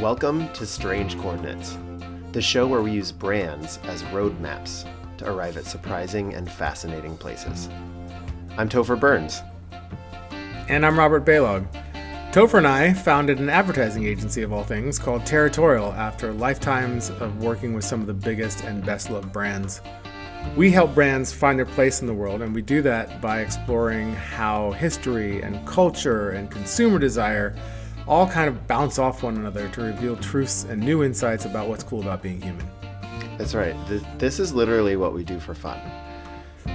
Welcome to Strange Coordinates, the show where we use brands as roadmaps to arrive at surprising and fascinating places. I'm Topher Burns. And I'm Robert Balog. Topher and I founded an advertising agency of all things called Territorial after lifetimes of working with some of the biggest and best loved brands. We help brands find their place in the world, and we do that by exploring how history and culture and consumer desire all kind of bounce off one another to reveal truths and new insights about what's cool about being human. That's right. This is literally what we do for fun.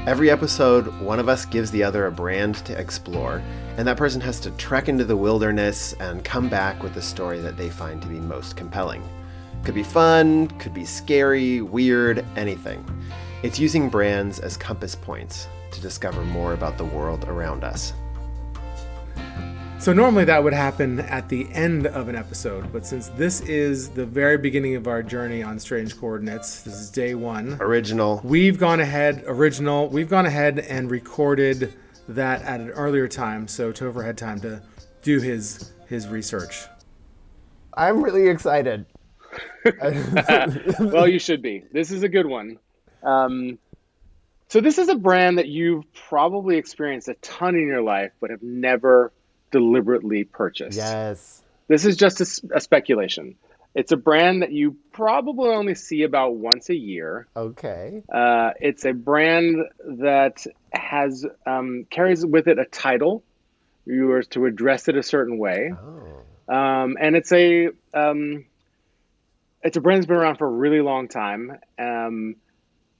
Every episode, one of us gives the other a brand to explore, and that person has to trek into the wilderness and come back with a story that they find to be most compelling. Could be fun, could be scary, weird, anything. It's using brands as compass points to discover more about the world around us. So normally that would happen at the end of an episode, but since this is the very beginning of our journey on Strange Coordinates, this is day one. Original. We've gone ahead, original, we've gone ahead and recorded that at an earlier time, so Topher had time to do his his research. I'm really excited. well, you should be. This is a good one. Um, so this is a brand that you've probably experienced a ton in your life, but have never deliberately purchased. Yes. This is just a, a, speculation. It's a brand that you probably only see about once a year. Okay. Uh, it's a brand that has um, carries with it a title. You are to address it a certain way. Oh. Um, and it's a um, it's a brand that's been around for a really long time. Um,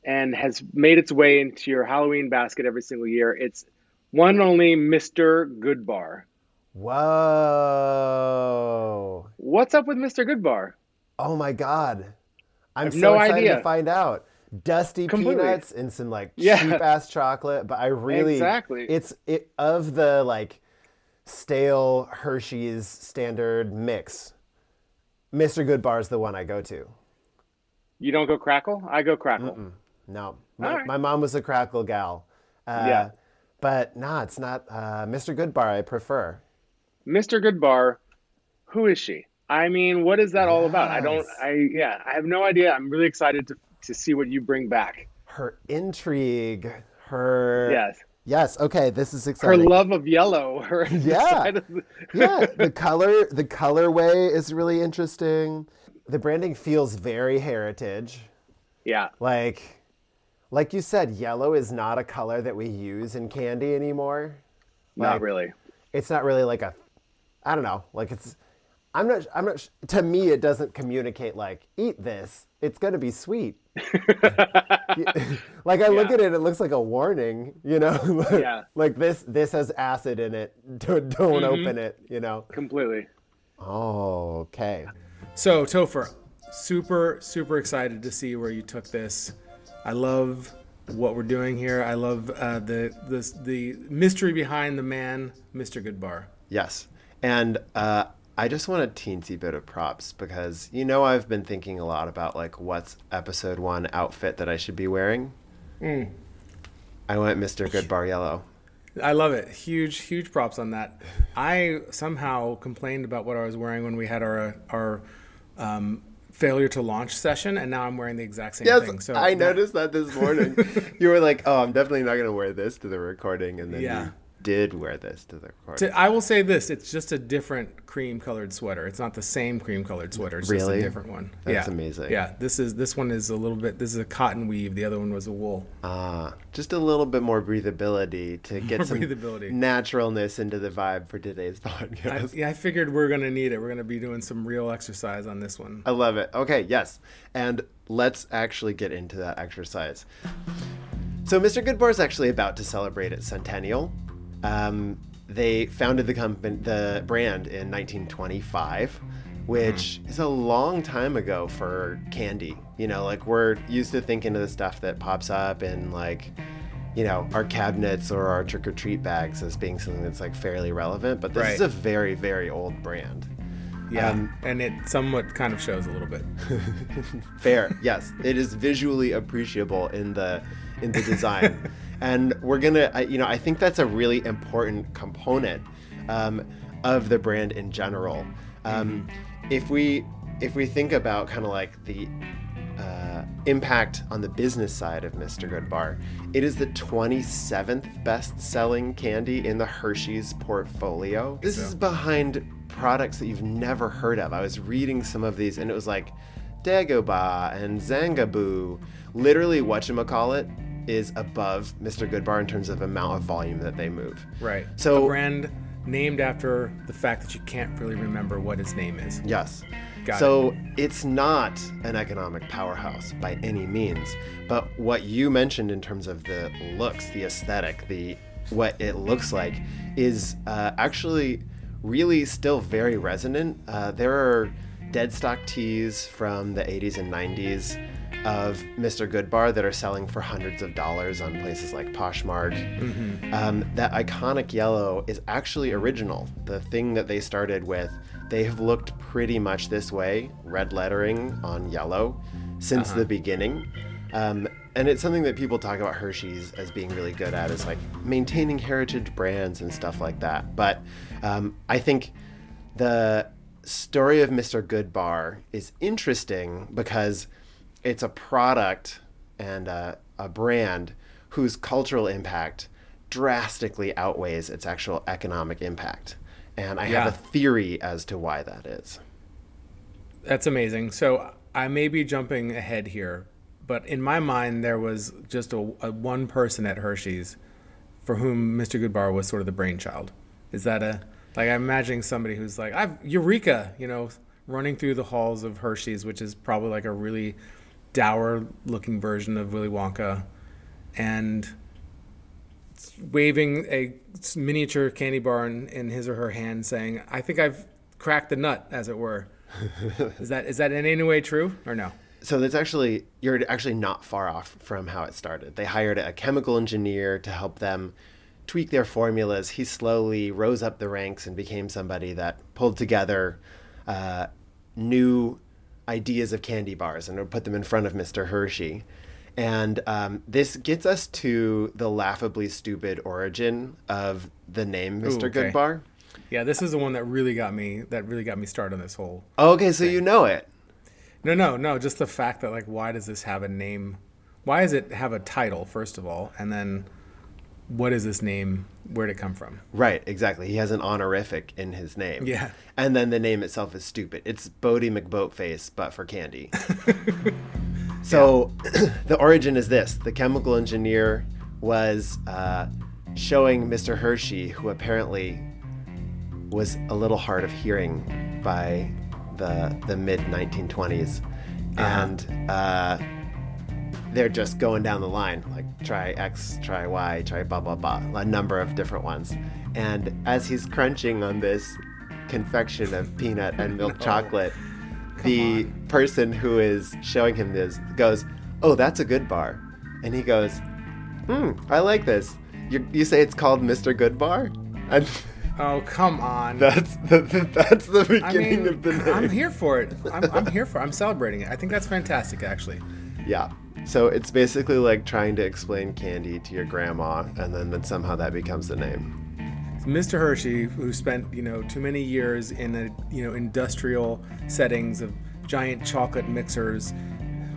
and has made its way into your Halloween basket every single year. It's one and only Mr. Goodbar. Whoa. What's up with Mr. Goodbar? Oh my God. I'm so no excited idea. to find out. Dusty Completely. peanuts and some like yeah. cheap ass chocolate, but I really exactly it's it of the like stale Hershey's standard mix. Mr. Goodbar is the one I go to. You don't go Krackel? I go Krackel. Mm-mm. No, my, right. my, mom was a Krackel gal. Uh, yeah, but nah, it's not uh, Mr. Goodbar. I prefer Mr. Goodbar. Who is she? I mean, what is that all about? I don't. I yeah, I have no idea. I'm really excited to to see what you bring back. Her intrigue. Her yes. Yes. Okay. This is exciting. Her love of yellow. Her yeah. The... yeah. The color. The colorway is really interesting. The branding feels very heritage. Yeah. Like like you said, yellow is not a color that we use in candy anymore. Like, not really. It's not really like a, I don't know, like it's, I'm not, I'm not, to me, it doesn't communicate like, eat this, it's going to be sweet. like I look at it, it looks like a warning, you know? yeah. like this, this has acid in it. Don't, don't mm-hmm. open it, you know? Completely. Oh, okay. So, Topher, super, super excited to see where you took this. I love what we're doing here. I love uh, the, the the mystery behind the man, Mr. Goodbar. Yes, and uh, I just want a teensy bit of props because you know I've been thinking a lot about like what's episode one outfit that I should be wearing. Mm. I went Mr. Goodbar yellow. I love it. Huge, huge props on that. I somehow complained about what I was wearing when we had our our um, failure to launch session, and now I'm wearing the exact same yes, thing. So I noticed that this morning. you were like, "Oh, I'm definitely not going to wear this to the recording," and then yeah. you did wear this to the recording. I will say this: it's just a different cream colored sweater. It's not the same cream colored sweater. It's really? just a different one. That's yeah. amazing. Yeah, this is this one is a little bit. This is a cotton weave. The other one was a wool. Ah, just a little bit more breathability to get more some breathability. naturalness into the vibe for today's podcast. I, yeah, I figured we're gonna need it. We're gonna be doing some real exercise on this one. I love it. Okay, yes, and let's actually get into that exercise. So, Mr. Goodbar is actually about to celebrate its centennial. Um, they founded the company, the brand in 1925, which is a long time ago for candy. You know, like we're used to thinking of the stuff that pops up in like, you know, our cabinets or our trick or treat bags as being something that's like fairly relevant. But this right. is a very, very old brand. Yeah, um, and it somewhat kind of shows a little bit. Fair, yes, it is visually appreciable in the in the design. and we're gonna you know i think that's a really important component um, of the brand in general Um, If we if we think about kind of like the uh, impact on the business side of Mr. Goodbar, it is the 27th best-selling candy in the Hershey's portfolio. This is behind products that you've never heard of. I was reading some of these, and it was like Dagobah and Zangaboo. Literally, whatchamacallit is above Mr. Goodbar in terms of amount of volume that they move. Right. So- a brand named after the fact that you can't really remember what its name is. Yes. Got so it's not an economic powerhouse by any means, but what you mentioned in terms of the looks, the aesthetic, the what it looks like, is uh, actually really still very resonant. Uh, there are dead stock tees from the 80s and 90s of Mr. Goodbar that are selling for hundreds of dollars on places like Poshmark. Um, that iconic yellow is actually original. The thing that they started with, they have looked pretty much this way, red lettering on yellow, since the beginning. Um, and it's something that people talk about Hershey's as being really good at, is like maintaining heritage brands and stuff like that. But um, I think the story of Mr. Goodbar is interesting because it's a product and a, a brand whose cultural impact drastically outweighs its actual economic impact. And I Yeah. have a theory as to why that is. That's amazing. So I may be jumping ahead here, but in my mind, there was just a, a one person at Hershey's for whom Mr. Goodbar was sort of the brainchild. Is that a like I'm imagining somebody who's like, I've Eureka, you know, running through the halls of Hershey's, which is probably like a really dour looking version of Willy Wonka, and waving a miniature candy bar in, in his or her hand, saying, "I think I've cracked the nut," as it were. is that is that in any way true or no? So that's actually you're actually not far off from how it started. They hired a chemical engineer to help them tweak their formulas. He slowly rose up the ranks and became somebody that pulled together uh, new ideas of candy bars and would put them in front of Mr. Hershey. And um, this gets us to the laughably stupid origin of the name Mr. okay. Goodbar. Yeah, this is the one that really got me. That really got me started on this whole. Okay, so you know it. No, no, no. Just the fact that like, why does this have a name? Why does it have a title first of all, and then what is this name? Where'd it come from? Right, exactly. He has an honorific in his name. Yeah. And then the name itself is stupid. It's Boaty McBoatface, but for candy. so the origin is this the chemical engineer was uh, showing Mr. Hershey, who apparently was a little hard of hearing by the, the mid 1920s. And uh, they're just going down the line like try x try y try blah blah blah a number of different ones and as he's crunching on this confection of peanut and milk chocolate the person who is showing him this goes oh that's a good bar and he goes hmm i like this you, you say it's called mr good bar and Oh, come on. that's the, that's the I beginning mean, of the name I'm here for it. I'm, I'm here for. it. I'm celebrating it. I think that's fantastic, actually. Yeah. So it's basically like trying to explain candy to your grandma, and then, then somehow that becomes the name. Mr. Hershey, who spent you know too many years in a you know industrial settings of giant chocolate mixers,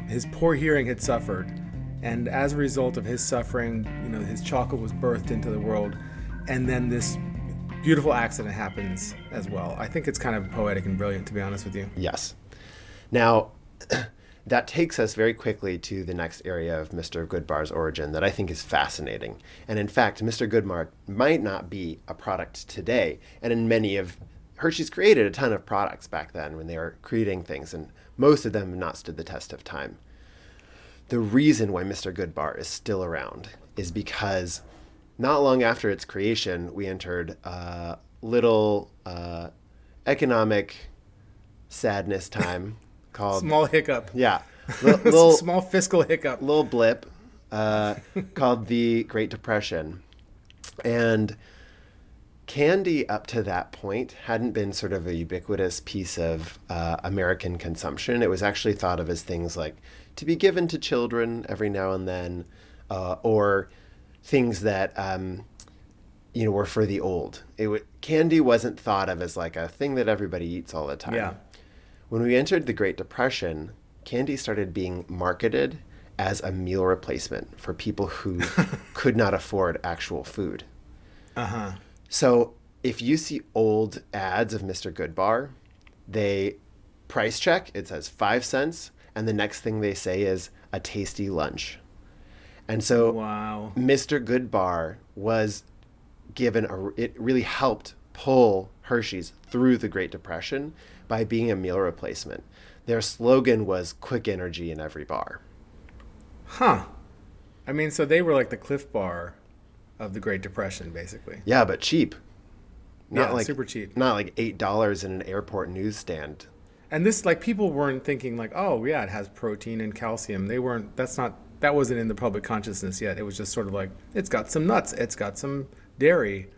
his poor hearing had suffered, and as a result of his suffering, you know his chocolate was birthed into the world, and then this beautiful accident happens as well. I think it's kind of poetic and brilliant, to be honest with you. Yes. Now, that takes us very quickly to the next area of Mr. Goodbar's origin that I think is fascinating. And in fact, Mr. Goodbar might not be a product today. And in many of Hershey's created a ton of products back then when they were creating things, and most of them have not stood the test of time. The reason why Mr. Goodbar is still around is because not long after its creation, we entered a little uh, economic sadness time called Small hiccup. yeah, li- little Small fiscal hiccup. little blip uh, called the Great Depression, and candy up to that point hadn't been sort of a ubiquitous piece of uh, American consumption. It was actually thought of as things like to be given to children every now and then, uh, or things that um, you know, were for the old. It w- candy wasn't thought of as like a thing that everybody eats all the time. Yeah. When we entered the Great Depression, candy started being marketed as a meal replacement for people who could not afford actual food. Uh huh. So if you see old ads of Mr. Goodbar, they price check, it says five cents, and the next thing they say is a tasty lunch. And so Wow. Mr. Goodbar was given a it really helped pull Hershey's through the Great Depression by being a meal replacement. Their slogan was quick energy in every bar. Huh. I mean, so they were like the Clif Bar of the Great Depression, basically. Yeah, but cheap. Not Yeah, like super cheap. Not like eight dollars in an airport newsstand. And this, like, people weren't thinking like, oh yeah, it has protein and calcium. They weren't. That's not. That wasn't in the public consciousness yet. It was just sort of like, it's got some nuts. It's got some dairy.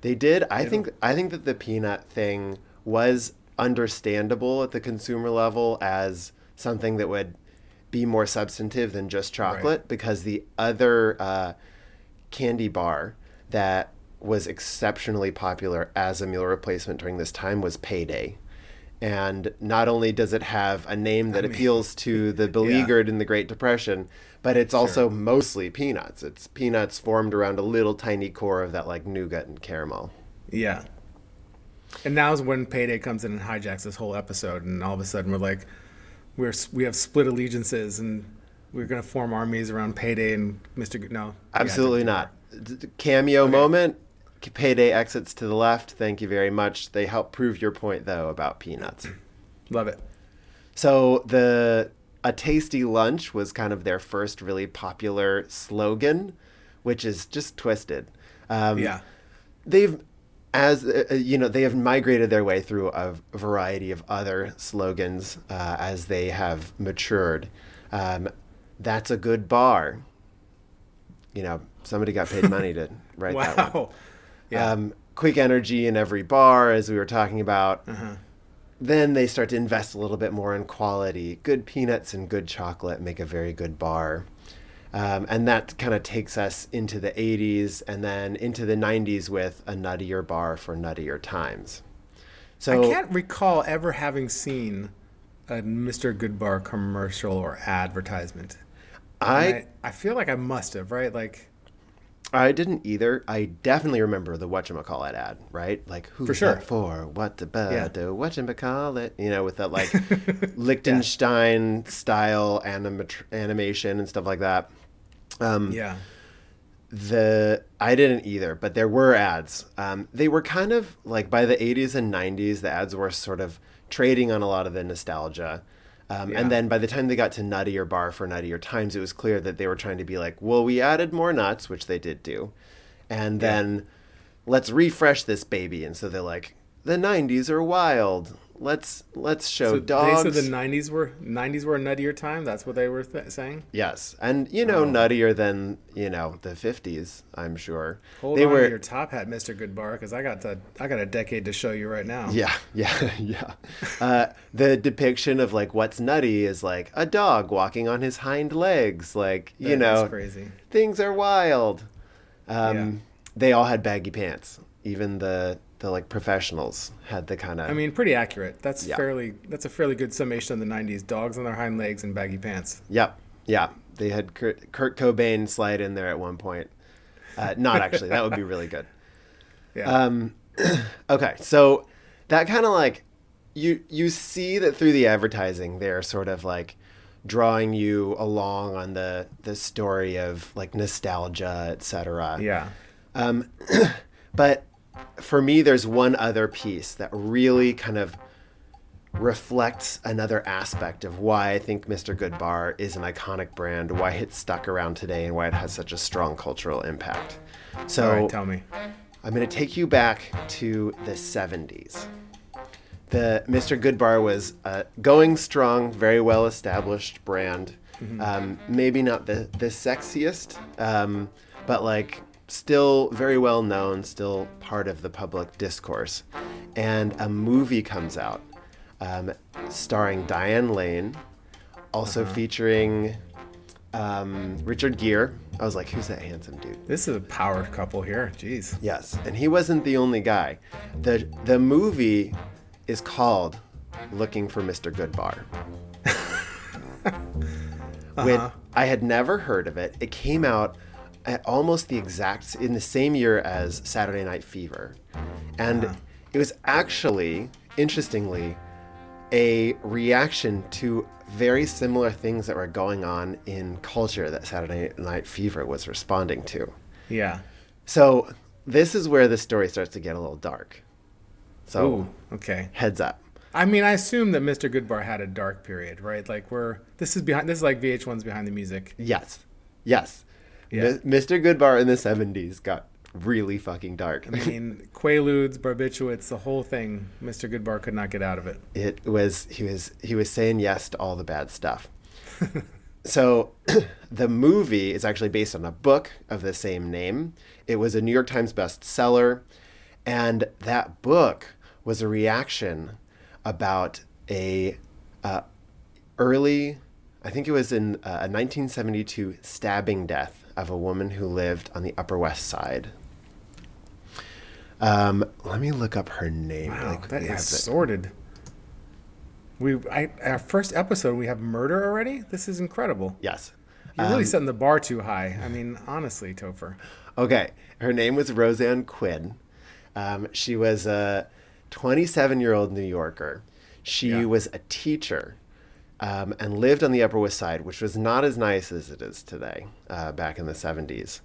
They did. I think. I think that the peanut thing was understandable at the consumer level as something that would be more substantive than just chocolate, because the other uh, candy bar that was exceptionally popular as a meal replacement during this time was Payday. And not only does it have a name that appeals to the beleaguered in the Great Depression, but it's also mostly peanuts. It's peanuts formed around a little tiny core of that like nougat and caramel. Yeah. And now's when payday comes in and hijacks this whole episode, and all of a sudden we're like, we're we have split allegiances, and we're gonna form armies around payday and Mr. G- no, yeah, Absolutely not. D- Cameo moment. Payday exits to the left. Thank you very much. They help prove your point though about peanuts. love it. So the a tasty lunch was kind of their first really popular slogan, which is just twisted. Um, Yeah, they've as uh, uh, you know they have migrated their way through a variety of other slogans uh, as they have matured. Um, that's a good bar. You know somebody got paid money to write that one. Wow. Yeah, um, quick energy in every bar as we were talking about. Then they start to invest a little bit more in quality. Good peanuts and good chocolate make a very good bar um, and that kind of takes us into the 80s and then into the 90s with a nuttier bar for nuttier times. So I can't recall ever having seen a Mr. Goodbar commercial or advertisement. I, I, I feel like I must have, right? Like, I didn't either. I definitely remember the whatchamacallit ad, right? Like who's For sure. that for? What the bad Yeah. do whatchamacallit? You know, with that like Lichtenstein style animat- animation and stuff like that. Um, yeah, the I didn't either, but there were ads. Um, they were kind of like by the 80s and 90s, the ads were sort of trading on a lot of the nostalgia. Um, Yeah. And then by the time they got to Nuttier Bar for Nuttier Times, it was clear that they were trying to be like, well, we added more nuts, which they did do, and then let's refresh this baby. And so they're like, the 90s are wild. Let's let's show so dogs. they said the '90s were '90s were a nuttier time. That's what they were th- saying. Yes, and you know, Oh. nuttier than you know the '50s. I'm sure Hold they on were. to your top hat, Mr. Goodbar, because I got to, I got a decade to show you right now. Yeah, yeah, yeah. Uh, the depiction of like what's nutty is like a dog walking on his hind legs. Like That you know, crazy. things are wild. Um, Yeah. They all had baggy pants. Even the the like professionals had the kind of. I mean, pretty accurate. That's Yeah. fairly. That's a fairly good summation of the '90s. Dogs on their hind legs and baggy pants. Yep. Yeah. They had Kurt, Kurt Cobain slide in there at one point. Uh, not actually. that would be really good. Yeah. Um, okay, so that kind of like you you see that through the advertising, they're sort of like drawing you along on the the story of like nostalgia, etc. yeah. Um, but for me, there's one other piece that really kind of reflects another aspect of why I think Mr. Goodbar is an iconic brand, why it's stuck around today, and why it has such a strong cultural impact. So right. Tell me. I'm going to take you back to the 70s. The Mr. Goodbar was a going strong, very well established brand. Um, maybe not the, the sexiest, um, but like still very well known, still part of the public discourse. And a movie comes out um, starring Diane Lane, also featuring um, Richard Gere. I was like, who's that handsome dude? This is a power couple here. Jeez. Yes, and he wasn't the only guy. the The movie is called "Looking for Mr. Goodbar." When I had never heard of it, it came out at almost the exact in the same year as Saturday Night Fever, and it was actually, interestingly, a reaction to very similar things that were going on in culture that Saturday Night Fever was responding to. Yeah. So this is where the story starts to get a little dark. So Ooh. Okay. heads up. I mean, I assume that Mr. Goodbar had a dark period, right? Like we're this is behind. This is like VH1's behind the music. Yes. Yes. Yeah. Mi- Mr. Goodbar in the 70s got really fucking dark. I mean, Quaaludes, barbiturates, the whole thing. Mr. Goodbar could not get out of it. it was he was he was saying yes to all the bad stuff. so the movie is actually based on a book of the same name. It was a New York Times bestseller and that book was a reaction about a uh, early I think it was in uh, a 1972 stabbing death of a woman who lived on the Upper West Side. Um, let me look up her name. really Wow, that quickly. I it. sordid. We, I, our first episode, we have murder already. This is incredible. Yes. You're really Um, setting the bar too high. I mean, honestly, Topher. Okay. Her name was Roseann Quinn. Um, she was a 27 year old New Yorker. She Yeah. was a teacher um, and lived on the Upper West Side, which was not as nice as it is today uh, back in the 70s.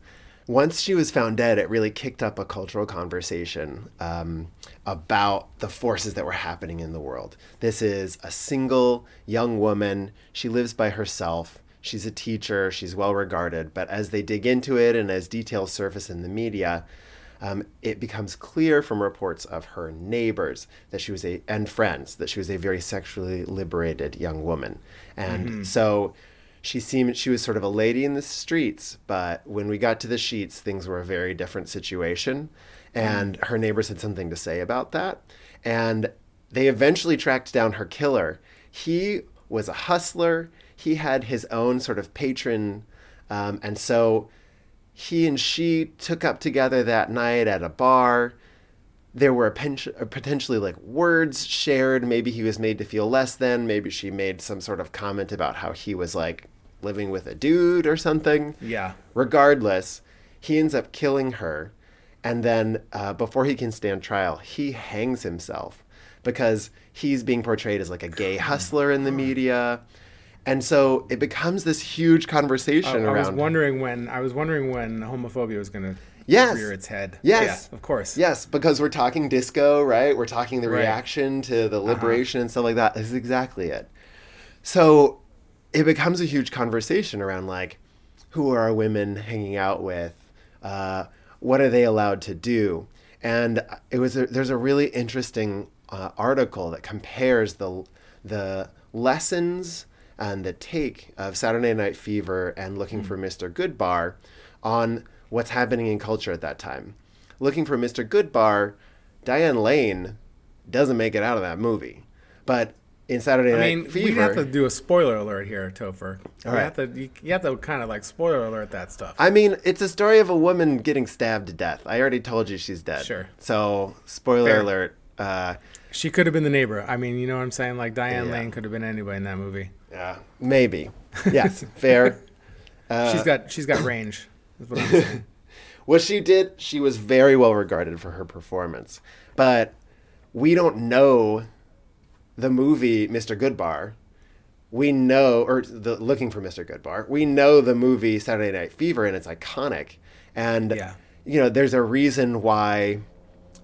Once she was found dead, it really kicked up a cultural conversation um, about the forces that were happening in the world. This is a single young woman. She lives by herself. She's a teacher. She's well regarded. But as they dig into it and as details surface in the media, um, it becomes clear from reports of her neighbors that she was a and friends that she was a very sexually liberated young woman, and so she seemed she was sort of a lady in the streets. But when we got to the sheets, things were a very different situation, and her neighbors had something to say about that, and they eventually tracked down her killer. He was a hustler. He had his own sort of patron, um, and so he and she took up together that night at a bar. There were pen- potentially like words shared. Maybe he was made to feel less than. Maybe she made some sort of comment about how he was like living with a dude or something. Yeah. Regardless, he ends up killing her. And then uh, before he can stand trial, he hangs himself because he's being portrayed as like a gay hustler in the media. And so it becomes this huge conversation I, I was wondering when I was wondering when homophobia was going to Yes. rear its head. Yes. Yeah, of course. Yes, because we're talking disco, right? We're talking the Right. reaction to the liberation and stuff like that. This is exactly it. So it becomes a huge conversation around like, who are women hanging out with? Uh, what are they allowed to do? And it was a, there's a really interesting uh, article that compares the the lessons and the take of Saturday Night Fever and Looking for Mr. Goodbar on what's happening in culture at that time. Looking for Mr. Goodbar, Diane Lane doesn't make it out of that movie, but in Saturday I Night mean, we have to do a spoiler alert here, Topher. All you have to you, you have to kind of like spoiler alert that stuff. I mean, it's a story of a woman getting stabbed to death. I already told you she's dead. Sure. So, spoiler Fair. alert. Uh, she could have been the neighbor. I mean, you know what I'm saying? Like Diane Yeah. Lane could have been anybody in that movie. Yeah, maybe. Yes, fair. Uh, she's got she's got range. Is what I'm saying. What she did, she was very well regarded for her performance. But we don't know the movie Mr. Goodbar. We know, or the Looking for Mr. Goodbar. We know the movie Saturday Night Fever, and it's iconic. And Yeah. you know, there's a reason why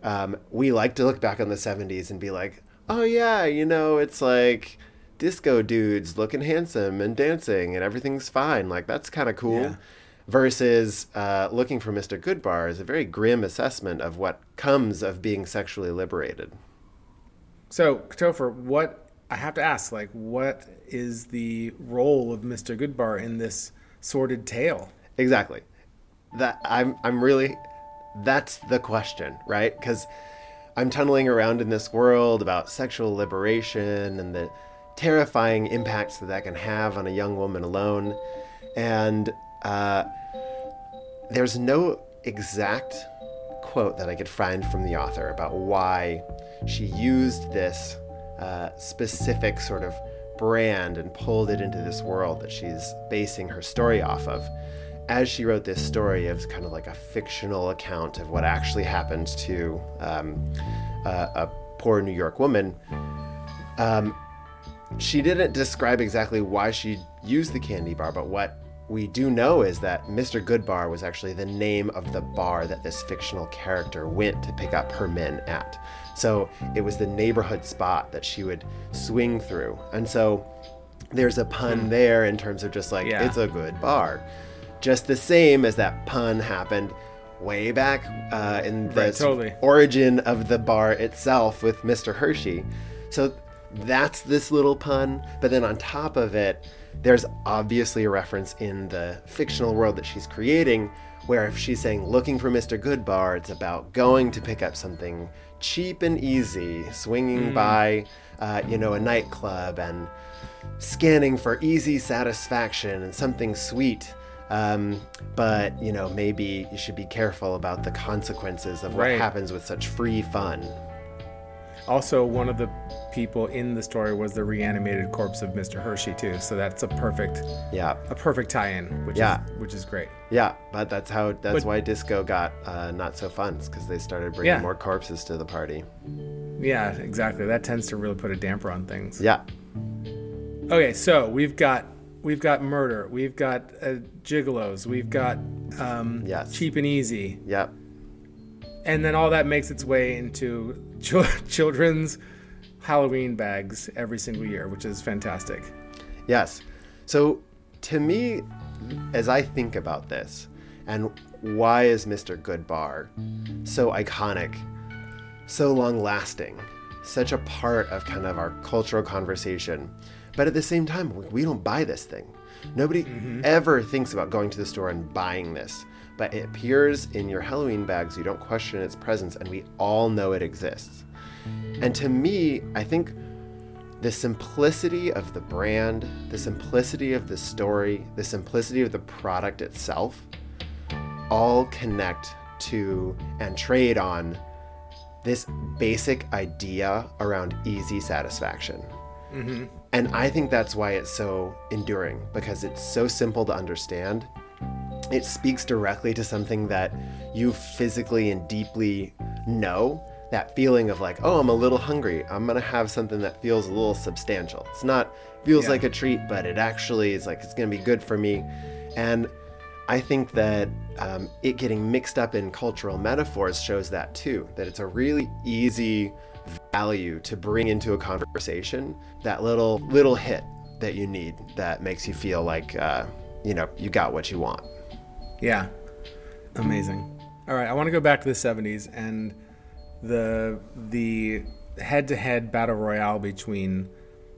um, we like to look back on the '70s and be like, "Oh yeah, you know, it's like." Disco dudes looking handsome and dancing and everything's fine like that's kind of cool Yeah. versus uh, looking for Mr. Goodbar is a very grim assessment of what comes of being sexually liberated. So, Topher, what I have to ask, like, what is the role of Mr. Goodbar in this sordid tale? Exactly. That I'm I'm really that's the question, right? Cuz I'm tunneling around in this world about sexual liberation and the terrifying impacts that that can have on a young woman alone. And uh, there's no exact quote that I could find from the author about why she used this uh, specific sort of brand and pulled it into this world that she's basing her story off of. As she wrote this story, it was kind of like a fictional account of what actually happened to um, a poor New York woman. Um, she didn't describe exactly why she used the candy bar, but what we do know is that Mr. Goodbar was actually the name of the bar that this fictional character went to pick up her men at. So it was the neighborhood spot that she would swing through. And so there's a pun there in terms of just like, Yeah. it's a good bar. Just the same as that pun happened way back uh, in the Right, totally. origin of the bar itself with Mr. Hershey. So that's this little pun, but then on top of it, there's obviously a reference in the fictional world that she's creating where if she's saying looking for Mr. Goodbar, it's about going to pick up something cheap and easy, swinging by, uh, you know, a nightclub and scanning for easy satisfaction and something sweet. Um, but you know, maybe you should be careful about the consequences of what Right. happens with such free fun. Also, one of the people in the story was the reanimated corpse of Mr. Hershey too. So that's a perfect Yeah, a perfect tie-in, which Yeah. is which is great. yeah, but that's how that's But- why disco got uh, not so fun because they started bringing Yeah. more corpses to the party. Yeah, exactly. That tends to really put a damper on things. Yeah, Okay, so we've got we've got murder, we've got uh, gigolos, we've got um, Yes. cheap and easy, yeah, and then all that makes its way into chil- children's Halloween bags every single year, which is fantastic. yes. So to me, as I think about this, and why is Mr. Goodbar so iconic, so long lasting, such a part of kind of our cultural conversation. But at the same time, we- we don't buy this thing. Nobody mm-hmm. ever thinks about going to the store and buying this. But it appears in your Halloween bags, you don't question its presence, and we all know it exists. And to me, I think the simplicity of the brand, the simplicity of the story, the simplicity of the product itself all connect to and trade on this basic idea around easy satisfaction. Mm-hmm. And I think that's why it's so enduring because it's so simple to understand. It speaks directly to something that you physically and deeply know. That feeling of like, oh, I'm a little hungry. I'm gonna have something that feels a little substantial. It's not feels Yeah. like a treat, but it actually is like it's gonna be good for me. And I think that um, it getting mixed up in cultural metaphors shows that too. That it's a really easy value to bring into a conversation. That little little hit that you need that makes you feel like uh, you know you got what you want. Yeah. Amazing. All right, I want to go back to the 70s and the the head-to-head battle royale between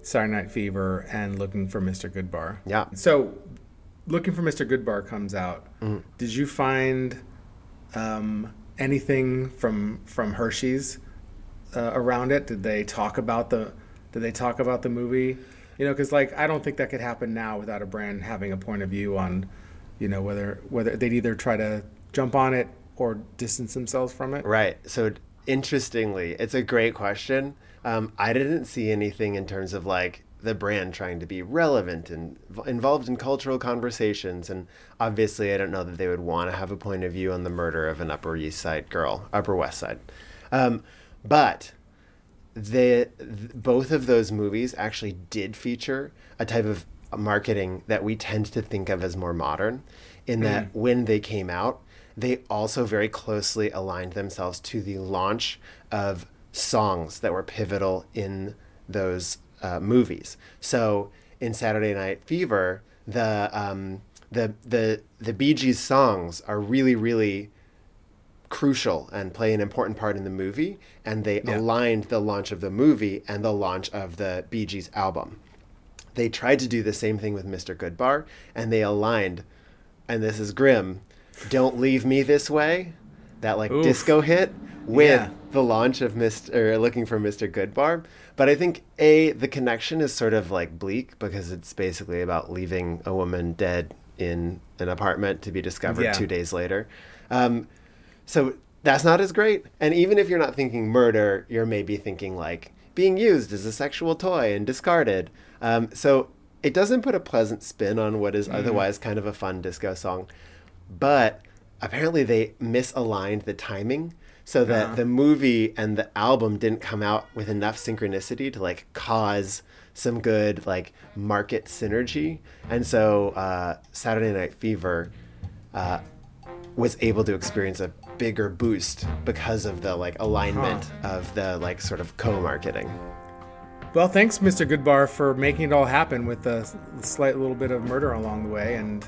Saturday Night Fever and Looking for Mr. Goodbar. Yeah. So, Looking for Mr. Goodbar comes out. Mm-hmm. Did you find um, anything from from Hershey's uh, around it? Did they talk about the Did they talk about the movie? You know, because like I don't think that could happen now without a brand having a point of view on, you know, whether whether they'd either try to jump on it or distance themselves from it. Right. So interestingly, it's a great question. Um, I didn't see anything in terms of like the brand trying to be relevant and involved in cultural conversations. And obviously, I don't know that they would want to have a point of view on the murder of an Upper East Side girl, Upper West Side. Um, but the th- both of those movies actually did feature a type of marketing that we tend to think of as more modern in that when they came out they also very closely aligned themselves to the launch of songs that were pivotal in those uh, movies so in saturday night fever the um, the the the Bee Gees songs are really really crucial and play an important part in the movie, and they Yeah. aligned the launch of the movie and the launch of the Bee Gees album. They tried to do the same thing with Mr. Goodbar, and they aligned, and this is grim, Don't Leave Me This Way that like Oof. disco hit with Yeah. the launch of Mr. or looking for Mr. Goodbar. But I think a the connection is sort of like bleak because it's basically about leaving a woman dead in an apartment to be discovered Yeah. two days later. Um, so that's not as great. And even if you're not thinking murder, you're maybe thinking like being used as a sexual toy and discarded. Um, so it doesn't put a pleasant spin on what is otherwise kind of a fun disco song. But apparently they misaligned the timing so that the movie and the album didn't come out with enough synchronicity to like cause some good like market synergy. And so uh, Saturday Night Fever uh, was able to experience a bigger boost because of the like alignment of the like sort of co-marketing. Well, thanks, Mr. Goodbar, for making it all happen with a slight little bit of murder along the way and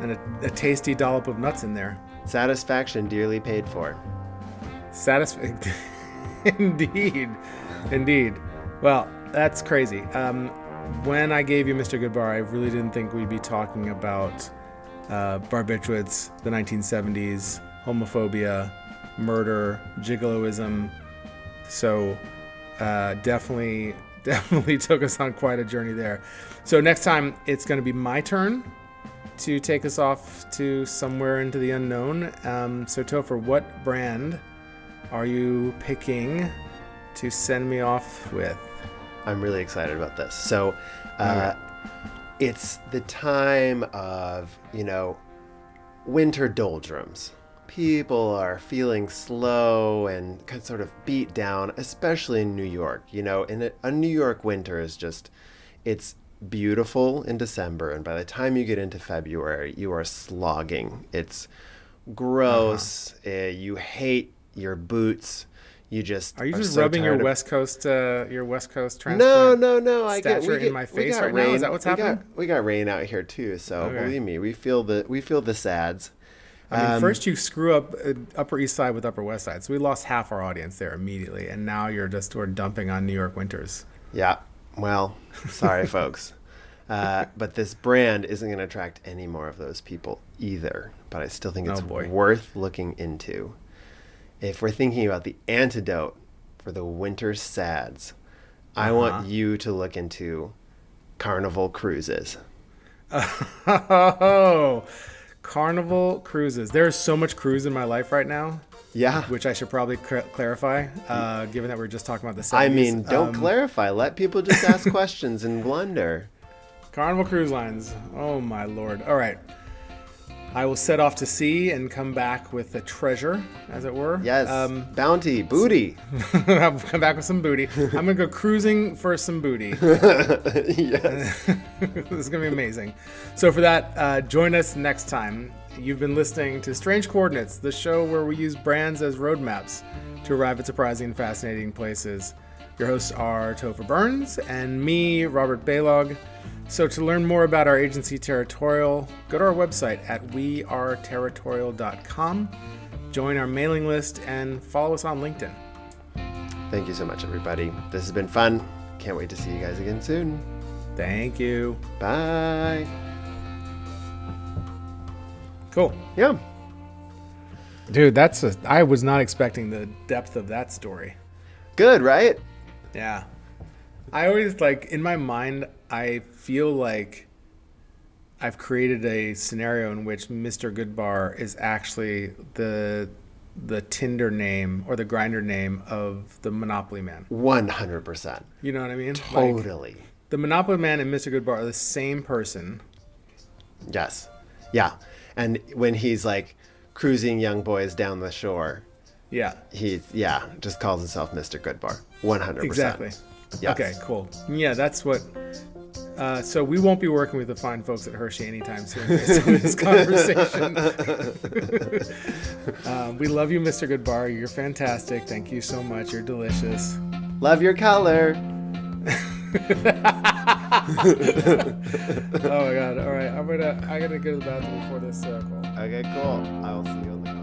and a, a tasty dollop of nuts in there. Satisfaction dearly paid for. Satisfying. indeed. Indeed. Well, that's crazy. Um, when I gave you Mr. Goodbar, I really didn't think we'd be talking about uh, barbiturates, the 1970s, homophobia, murder, gigoloism. So uh, definitely, definitely took us on quite a journey there. So next time, it's going to be my turn to take us off to somewhere into the unknown. Um, so Topher, what brand are you picking to send me off with? I'm really excited about this. So, uh, it's the time of, you know, winter doldrums. People are feeling slow and kind of sort of beat down, especially in New York. You know, in a, a New York winter is just, it's beautiful in December, and by the time you get into February, you are slogging. It's gross. uh you hate your boots. You just Are you just so rubbing your of- West Coast, uh, your West Coast no, no, no. I get, we stature in get my face got right now? Is that what's we happening? Got, we got rain out here too, so Okay. believe me, we feel the we feel the sads. I mean, Um, first you screw up uh, Upper East Side with Upper West Side, so we lost half our audience there immediately, and now you're just we're dumping on New York winters. Yeah. Well, sorry, folks, uh, but this brand isn't going to attract any more of those people either. But I still think it's Oh, worth looking into. If we're thinking about the antidote for the winter sads, I Uh-huh. want you to look into Carnival Cruises. Oh, Carnival cruises. There is so much cruise in my life right now, Yeah. which I should probably cl- clarify, uh, given that we are just talking about the 70s. I mean, don't Um, clarify. Let people just ask questions and blunder. Carnival Cruise Lines. Oh my lord. All right. I will set off to sea and come back with a treasure, as it were. Yes. Um, Bounty, booty. I'll come back with some booty. I'm gonna go cruising for some booty. yes. this is gonna be amazing. So for that, uh, join us next time. You've been listening to Strange Coordinates, the show where we use brands as roadmaps to arrive at surprising and fascinating places. Your hosts are Topher Burns and me, Robert Baylog. So to learn more about our agency Territorial, go to our website at weareterritorial.com, join our mailing list, and follow us on LinkedIn. Thank you so much, everybody. This has been fun. Can't wait to see you guys again soon. Thank you. Bye. Cool. Yeah. Dude, that's a, I was not expecting the depth of that story. Good, right? Yeah. I always like in my mind I feel like I've created a scenario in which Mr. Goodbar is actually the the Tinder name or the Grindr name of the Monopoly Man. 100%. You know what I mean? Like, Totally. the Monopoly Man and Mr. Goodbar are the same person. yes. Yeah. And when he's like cruising young boys down the shore, Yeah. he's, yeah, just calls himself Mr. Goodbar. 100%. Exactly. Yes. Okay, cool. Yeah, that's what. Uh, so we won't be working with the fine folks at Hershey anytime soon based on this conversation. um, we love you, Mr. Goodbar. You're fantastic. Thank you so much. You're delicious. Love your color. Oh my god! All right, I'm gonna I gotta go to the bathroom before this circle. Okay, cool. I will see you on the